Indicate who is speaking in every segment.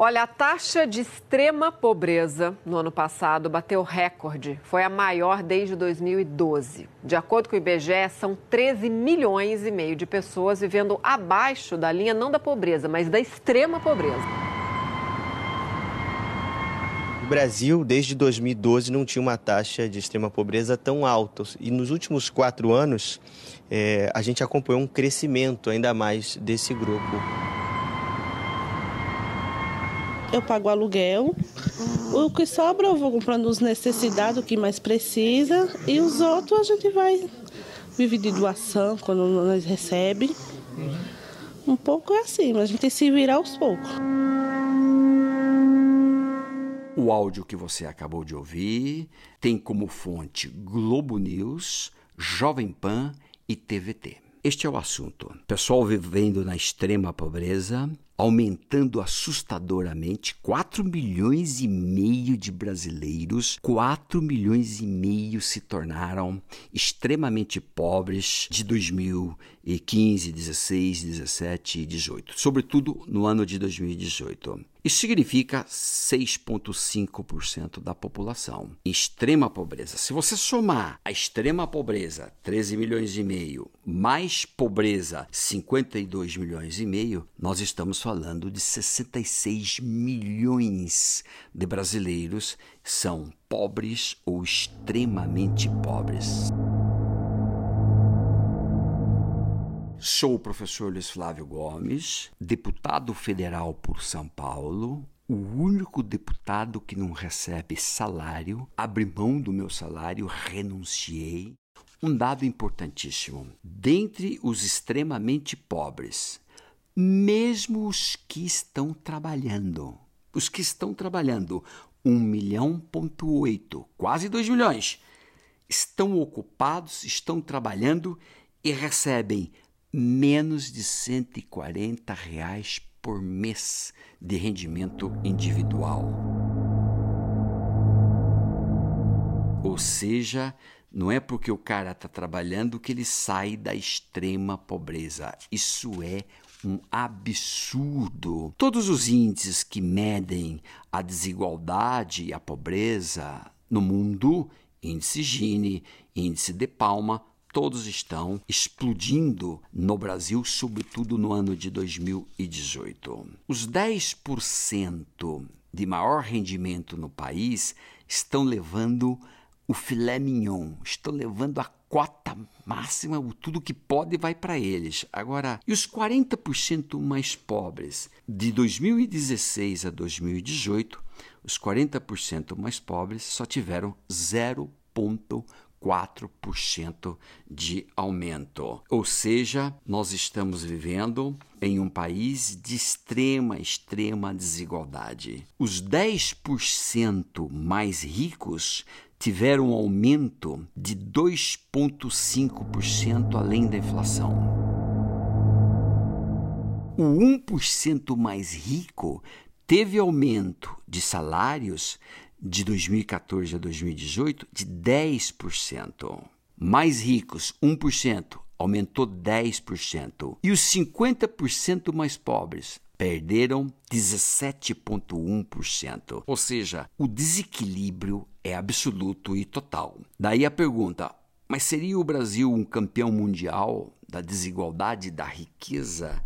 Speaker 1: Olha, a taxa de extrema pobreza no ano passado bateu recorde. Foi a maior desde 2012. De acordo com o IBGE, são 13 milhões e meio de pessoas vivendo abaixo da linha não da pobreza, mas da extrema pobreza.
Speaker 2: O Brasil, desde 2012, não tinha uma taxa de extrema pobreza tão alta. E nos últimos quatro anos, é, a gente acompanhou um crescimento ainda mais desse grupo
Speaker 3: eu pago aluguel. O que sobra eu vou comprando os necessidades, o que mais precisa. E os outros a gente vai viver de doação quando nós recebe. Um pouco é assim, mas a gente tem que se virar aos poucos.
Speaker 4: O áudio que você acabou de ouvir tem como fonte Globo News, Jovem Pan e TVT. Este é o assunto. Pessoal vivendo na extrema pobreza, aumentando assustadoramente 4 milhões e meio de brasileiros, 4 milhões e meio se tornaram extremamente pobres de 2015, 16, 17 e 18, sobretudo no ano de 2018. Isso significa 6,5% da população. Extrema pobreza. Se você somar a extrema pobreza, 13 milhões e meio, mais pobreza, 52 milhões e meio, nós estamos falando de 66 milhões de brasileiros são pobres ou extremamente pobres. Sou o professor Luiz Flávio Gomes, deputado federal por São Paulo, o único deputado que não recebe salário, abri mão do meu salário, renunciei. Um dado importantíssimo: dentre os extremamente pobres, mesmo os que estão trabalhando, os que estão trabalhando, 1 milhão ponto 8, quase 2 milhões, estão ocupados, estão trabalhando e recebem menos de 140 reais por mês de rendimento individual. Ou seja, não é porque o cara está trabalhando que ele sai da extrema pobreza. Isso é um absurdo. Todos os índices que medem a desigualdade e a pobreza no mundo, índice Gini, índice de Palma, todos estão explodindo no Brasil, sobretudo no ano de 2018. Os 10% de maior rendimento no país estão levando o filé mignon, estão levando a cota máxima, tudo que pode vai para eles. Agora, e os 40% mais pobres? De 2016 a 2018, os 40% mais pobres só tiveram 0,4 4% de aumento. Ou seja, nós estamos vivendo em um país de extrema, extrema desigualdade. Os 10% mais ricos tiveram um aumento de 2,5% além da inflação. O 1% mais rico teve aumento de salários de 2014 a 2018 de 10%. Mais ricos, 1%, aumentou 10%. E os 50% mais pobres perderam 17,1%. Ou seja, o desequilíbrio é absoluto e total. Daí a pergunta: mas seria o Brasil um campeão mundial da desigualdade, da riqueza?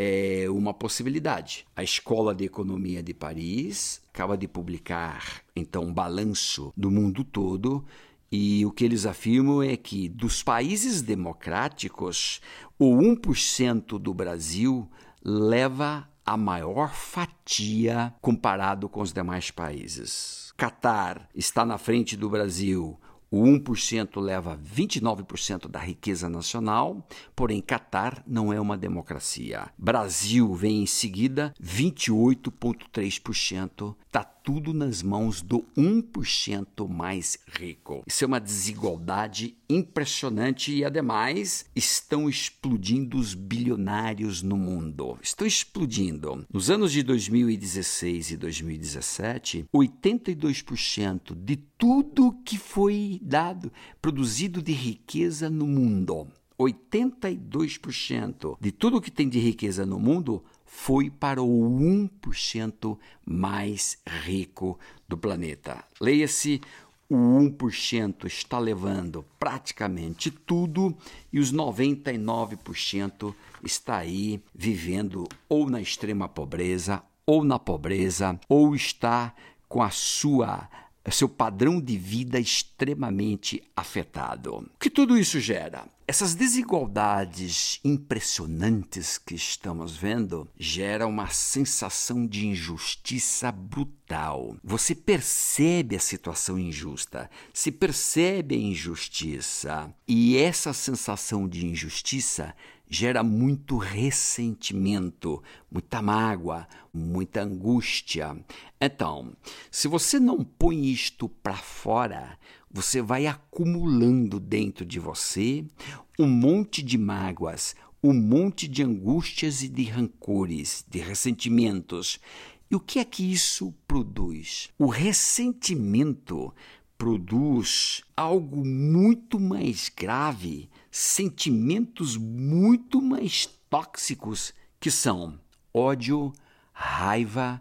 Speaker 4: É uma possibilidade. A Escola de Economia de Paris acaba de publicar então um balanço do mundo todo e o que eles afirmam é que dos países democráticos, o 1% do Brasil leva a maior fatia comparado com os demais países. Catar está na frente do Brasil o 1% leva 29% da riqueza nacional, porém Catar não é uma democracia. Brasil vem em seguida, 28,3%. Está tudo nas mãos do 1% mais rico. Isso é uma desigualdade impressionante e, ademais, estão explodindo os bilionários no mundo. Estão explodindo. Nos anos de 2016 e 2017, 82% de tudo que foi dado, produzido de riqueza no mundo, 82% de tudo que tem de riqueza no mundo foi para o 1% mais rico do planeta. Leia-se o 1% está levando praticamente tudo e os 99% está aí vivendo ou na extrema pobreza, ou na pobreza, ou está com a sua seu padrão de vida extremamente afetado. O que tudo isso gera? Essas desigualdades impressionantes que estamos vendo geram uma sensação de injustiça brutal. Você percebe a situação injusta, se percebe a injustiça, e essa sensação de injustiça gera muito ressentimento, muita mágoa, muita angústia. Então, se você não põe isto para fora, você vai acumulando dentro de você um monte de mágoas, um monte de angústias e de rancores, de ressentimentos. E o que é que isso produz? O ressentimento produz algo muito mais grave, sentimentos muito mais tóxicos que são ódio, raiva,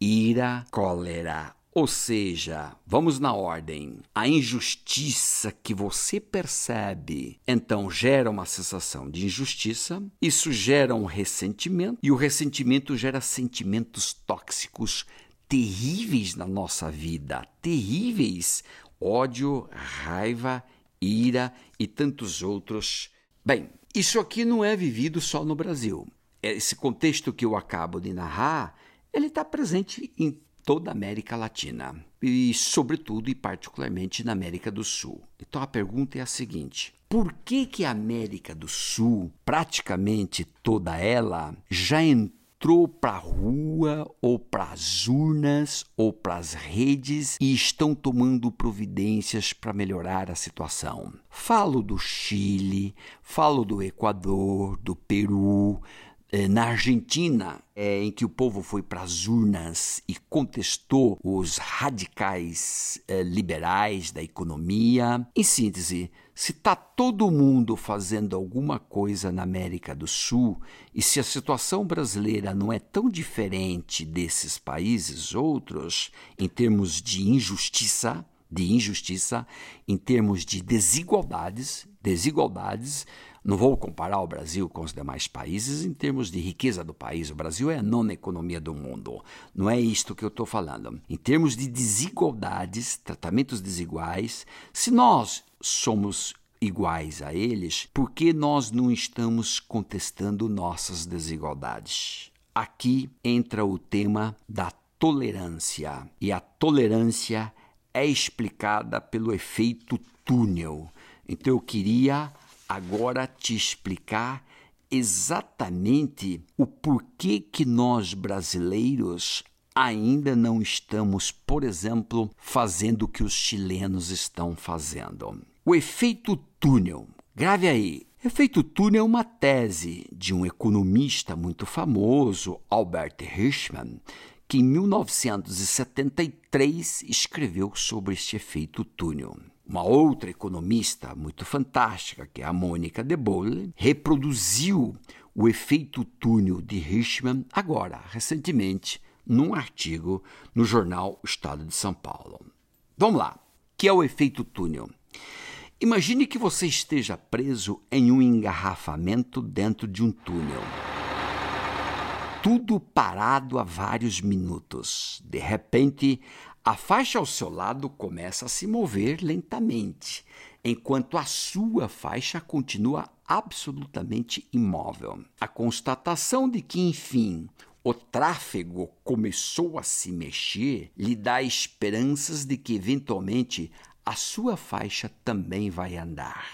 Speaker 4: ira, cólera. Ou seja, vamos na ordem. A injustiça que você percebe, então gera uma sensação de injustiça, isso gera um ressentimento, e o ressentimento gera sentimentos tóxicos terríveis na nossa vida, terríveis. Ódio, raiva, ira e tantos outros. Bem, isso aqui não é vivido só no Brasil. Esse contexto que eu acabo de narrar, ele está presente em toda a América Latina e, sobretudo e particularmente na América do Sul. Então a pergunta é a seguinte: por que que a América do Sul, praticamente toda ela, já entrou entrou para a rua ou para as urnas ou para as redes e estão tomando providências para melhorar a situação. Falo do Chile, falo do Equador, do Peru, na Argentina, é, em que o povo foi para as urnas e contestou os radicais é, liberais da economia. Em síntese, se está todo mundo fazendo alguma coisa na América do Sul e se a situação brasileira não é tão diferente desses países outros em termos de injustiça, de injustiça, em termos de desigualdades, desigualdades, não vou comparar o Brasil com os demais países em termos de riqueza do país. O Brasil é a nona economia do mundo. Não é isto que eu estou falando. Em termos de desigualdades, tratamentos desiguais, se nós somos iguais a eles, por que nós não estamos contestando nossas desigualdades? Aqui entra o tema da tolerância. E a tolerância é explicada pelo efeito túnel. Então eu queria agora te explicar exatamente o porquê que nós brasileiros ainda não estamos, por exemplo, fazendo o que os chilenos estão fazendo. O efeito túnel. Grave aí. Efeito túnel é uma tese de um economista muito famoso, Albert Hirschman, que em 1973 escreveu sobre este efeito túnel. Uma outra economista muito fantástica, que é a Mônica de Bolle, reproduziu o efeito túnel de Hirschman agora, recentemente, num artigo no jornal Estado de São Paulo. Vamos lá. Que é o efeito túnel? Imagine que você esteja preso em um engarrafamento dentro de um túnel. Tudo parado há vários minutos. De repente, a faixa ao seu lado começa a se mover lentamente, enquanto a sua faixa continua absolutamente imóvel. A constatação de que, enfim, o tráfego começou a se mexer lhe dá esperanças de que, eventualmente, a sua faixa também vai andar.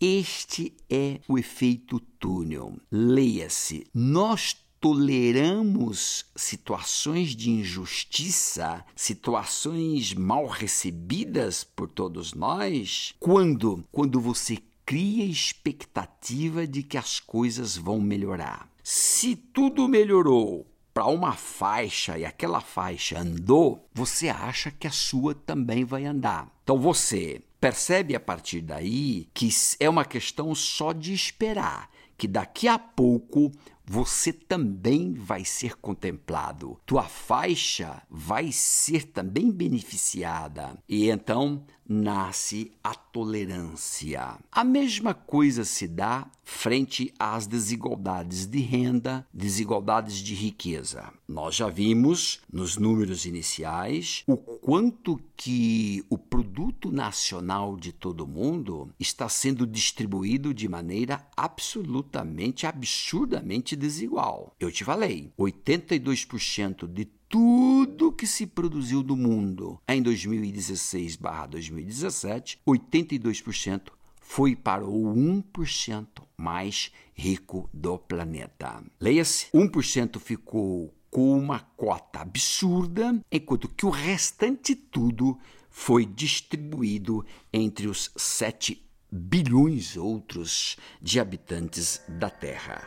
Speaker 4: Este é o efeito túnel. Leia-se: nós toleramos situações de injustiça, situações mal recebidas por todos nós, quando quando você cria expectativa de que as coisas vão melhorar. Se tudo melhorou para uma faixa e aquela faixa andou, você acha que a sua também vai andar. Então você percebe a partir daí que é uma questão só de esperar, que daqui a pouco você também vai ser contemplado. Tua faixa vai ser também beneficiada. E então nasce a tolerância. A mesma coisa se dá frente às desigualdades de renda, desigualdades de riqueza. Nós já vimos nos números iniciais o quanto que o produto nacional de todo mundo está sendo distribuído de maneira absolutamente absurdamente desigual. Eu te falei, 82% de tudo que se produziu no mundo em 2016/2017, 82% foi para o 1% mais rico do planeta. Leia-se, 1% ficou com uma cota absurda, enquanto que o restante tudo foi distribuído entre os 7 bilhões outros de habitantes da Terra.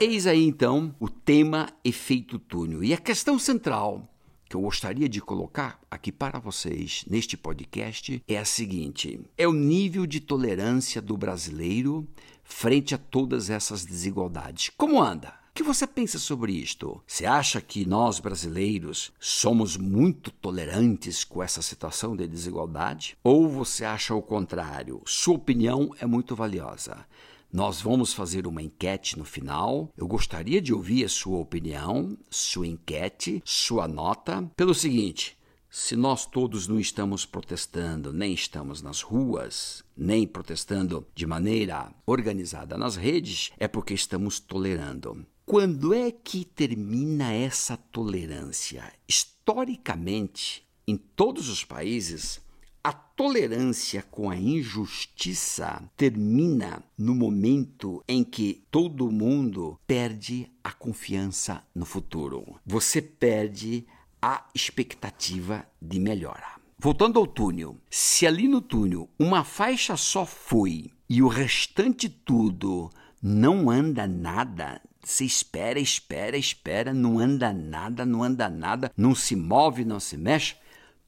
Speaker 4: Eis aí então o tema efeito túnel. E a questão central que eu gostaria de colocar aqui para vocês neste podcast é a seguinte: é o nível de tolerância do brasileiro frente a todas essas desigualdades. Como anda? O que você pensa sobre isto? Você acha que nós brasileiros somos muito tolerantes com essa situação de desigualdade? Ou você acha o contrário? Sua opinião é muito valiosa. Nós vamos fazer uma enquete no final. Eu gostaria de ouvir a sua opinião, sua enquete, sua nota, pelo seguinte. Se nós todos não estamos protestando, nem estamos nas ruas, nem protestando de maneira organizada nas redes, é porque estamos tolerando. Quando é que termina essa tolerância? Historicamente, em todos os países, a tolerância com a injustiça termina no momento em que todo mundo perde a confiança no futuro. Você perde a expectativa de melhora. Voltando ao túnel, se ali no túnel uma faixa só foi e o restante tudo não anda nada, você espera, espera, espera, não anda nada, não anda nada, não se move, não se mexe,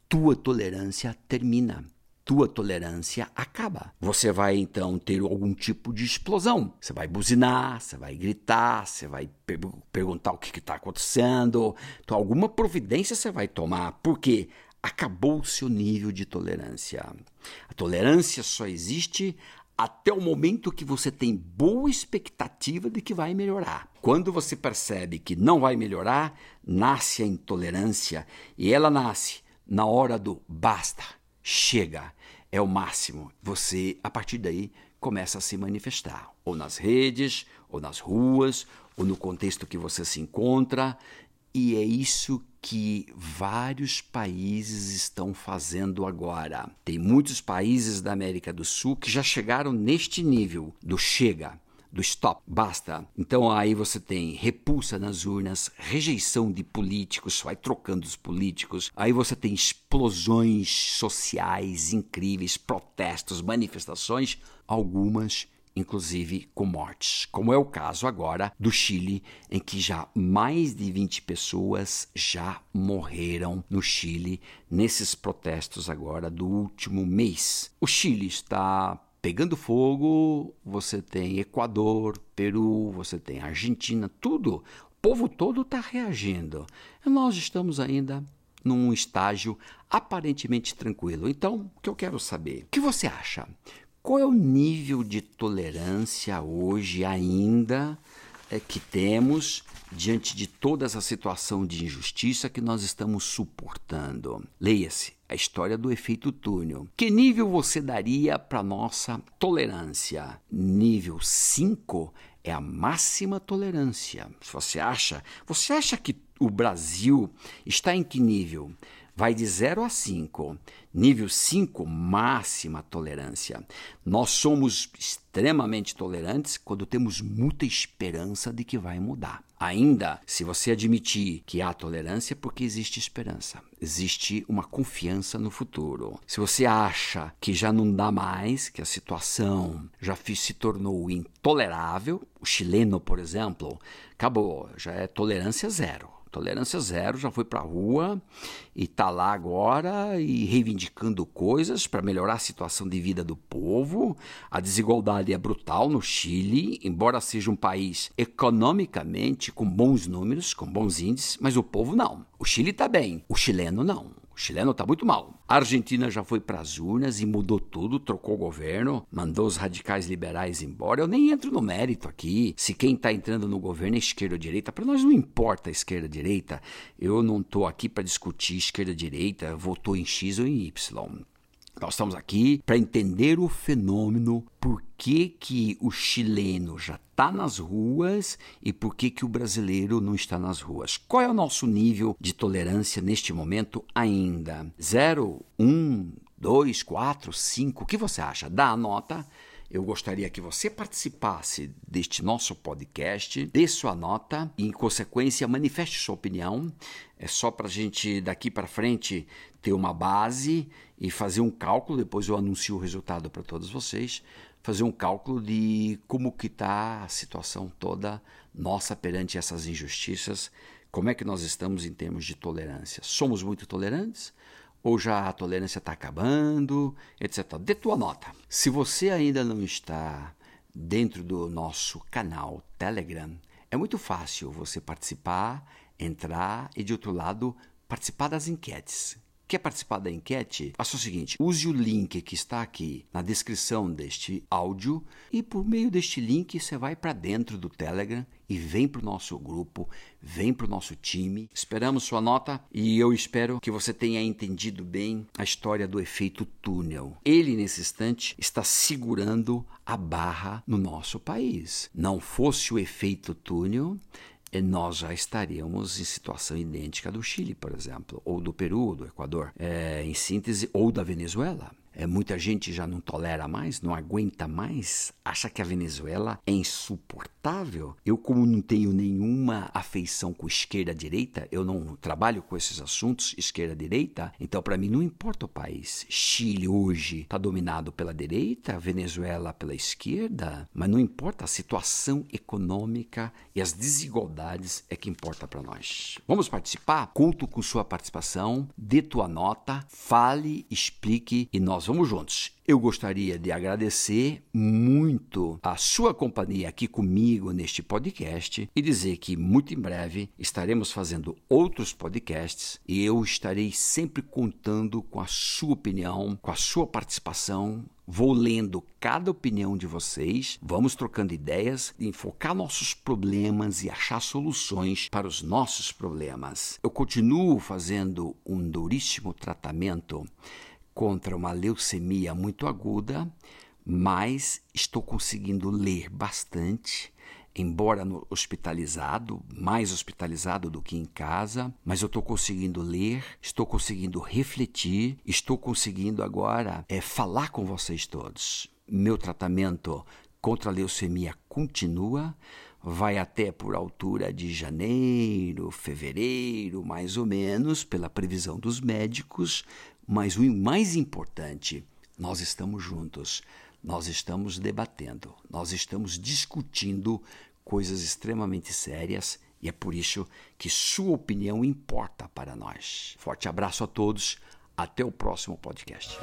Speaker 4: tua tolerância termina. Tua tolerância acaba. Você vai então ter algum tipo de explosão. Você vai buzinar, você vai gritar, você vai per perguntar o que está acontecendo. Então, alguma providência você vai tomar, porque acabou o seu nível de tolerância. A tolerância só existe até o momento que você tem boa expectativa de que vai melhorar. Quando você percebe que não vai melhorar, nasce a intolerância e ela nasce na hora do basta, chega, é o máximo. Você, a partir daí, começa a se manifestar, ou nas redes, ou nas ruas, ou no contexto que você se encontra. E é isso que vários países estão fazendo agora. Tem muitos países da América do Sul que já chegaram neste nível do chega do stop, basta. Então aí você tem repulsa nas urnas, rejeição de políticos, vai trocando os políticos. Aí você tem explosões sociais incríveis, protestos, manifestações, algumas inclusive com mortes, como é o caso agora do Chile, em que já mais de 20 pessoas já morreram no Chile nesses protestos agora do último mês. O Chile está pegando fogo, você tem Equador, Peru, você tem Argentina, tudo. O povo todo está reagindo. E nós estamos ainda num estágio aparentemente tranquilo. Então, o que eu quero saber? O que você acha? Qual é o nível de tolerância hoje ainda é, que temos diante de toda essa situação de injustiça que nós estamos suportando? Leia-se a história do efeito túnel. Que nível você daria para nossa tolerância? Nível 5 é a máxima tolerância. Se você acha, você acha que o Brasil está em que nível? Vai de 0 a 5. Nível 5, máxima tolerância. Nós somos extremamente tolerantes quando temos muita esperança de que vai mudar. Ainda, se você admitir que há tolerância, é porque existe esperança, existe uma confiança no futuro. Se você acha que já não dá mais, que a situação já se tornou intolerável, o chileno, por exemplo, acabou, já é tolerância zero Tolerância Zero já foi para a rua e está lá agora e reivindicando coisas para melhorar a situação de vida do povo. A desigualdade é brutal no Chile, embora seja um país economicamente com bons números, com bons índices, mas o povo não. O Chile está bem, o chileno não. O chileno está muito mal. A Argentina já foi para as urnas e mudou tudo, trocou o governo, mandou os radicais liberais embora. Eu nem entro no mérito aqui se quem está entrando no governo é esquerda ou direita. Para nós não importa a esquerda ou direita. Eu não estou aqui para discutir esquerda ou direita, votou em X ou em Y. Nós estamos aqui para entender o fenômeno, por que, que o chileno já está nas ruas e por que, que o brasileiro não está nas ruas. Qual é o nosso nível de tolerância neste momento ainda? 0, 1, 2, 4, 5? O que você acha? Dá a nota. Eu gostaria que você participasse deste nosso podcast, dê sua nota e, em consequência, manifeste sua opinião. É só para a gente, daqui para frente, ter uma base e fazer um cálculo. Depois eu anuncio o resultado para todos vocês. Fazer um cálculo de como que está a situação toda nossa perante essas injustiças. Como é que nós estamos em termos de tolerância? Somos muito tolerantes? Ou já a tolerância está acabando, etc. Dê tua nota. Se você ainda não está dentro do nosso canal Telegram, é muito fácil você participar, entrar e, de outro lado, participar das enquetes. Quer participar da enquete? Faça o seguinte: use o link que está aqui na descrição deste áudio e por meio deste link você vai para dentro do Telegram e vem para o nosso grupo, vem para o nosso time. Esperamos sua nota e eu espero que você tenha entendido bem a história do efeito túnel. Ele, nesse instante, está segurando a barra no nosso país. Não fosse o efeito túnel, nós já estaríamos em situação idêntica do Chile, por exemplo, ou do Peru, do Equador, é, em síntese, ou da Venezuela. É, muita gente já não tolera mais, não aguenta mais, acha que a Venezuela é insuportável. Eu, como não tenho nenhuma afeição com esquerda-direita, eu não trabalho com esses assuntos esquerda-direita, então para mim não importa o país. Chile hoje está dominado pela direita, Venezuela pela esquerda, mas não importa a situação econômica e as desigualdades é que importa para nós. Vamos participar? Conto com sua participação, dê tua nota, fale, explique e nós vamos juntos. Eu gostaria de agradecer muito a sua companhia aqui comigo neste podcast e dizer que muito em breve estaremos fazendo outros podcasts e eu estarei sempre contando com a sua opinião, com a sua participação. Vou lendo cada opinião de vocês, vamos trocando ideias, enfocar nossos problemas e achar soluções para os nossos problemas. Eu continuo fazendo um duríssimo tratamento contra uma leucemia muito aguda, mas estou conseguindo ler bastante, embora hospitalizado, mais hospitalizado do que em casa, mas eu estou conseguindo ler, estou conseguindo refletir, estou conseguindo agora é, falar com vocês todos. Meu tratamento contra a leucemia continua, vai até por altura de janeiro, fevereiro, mais ou menos, pela previsão dos médicos, mas o mais importante, nós estamos juntos, nós estamos debatendo, nós estamos discutindo coisas extremamente sérias e é por isso que sua opinião importa para nós. Forte abraço a todos, até o próximo podcast.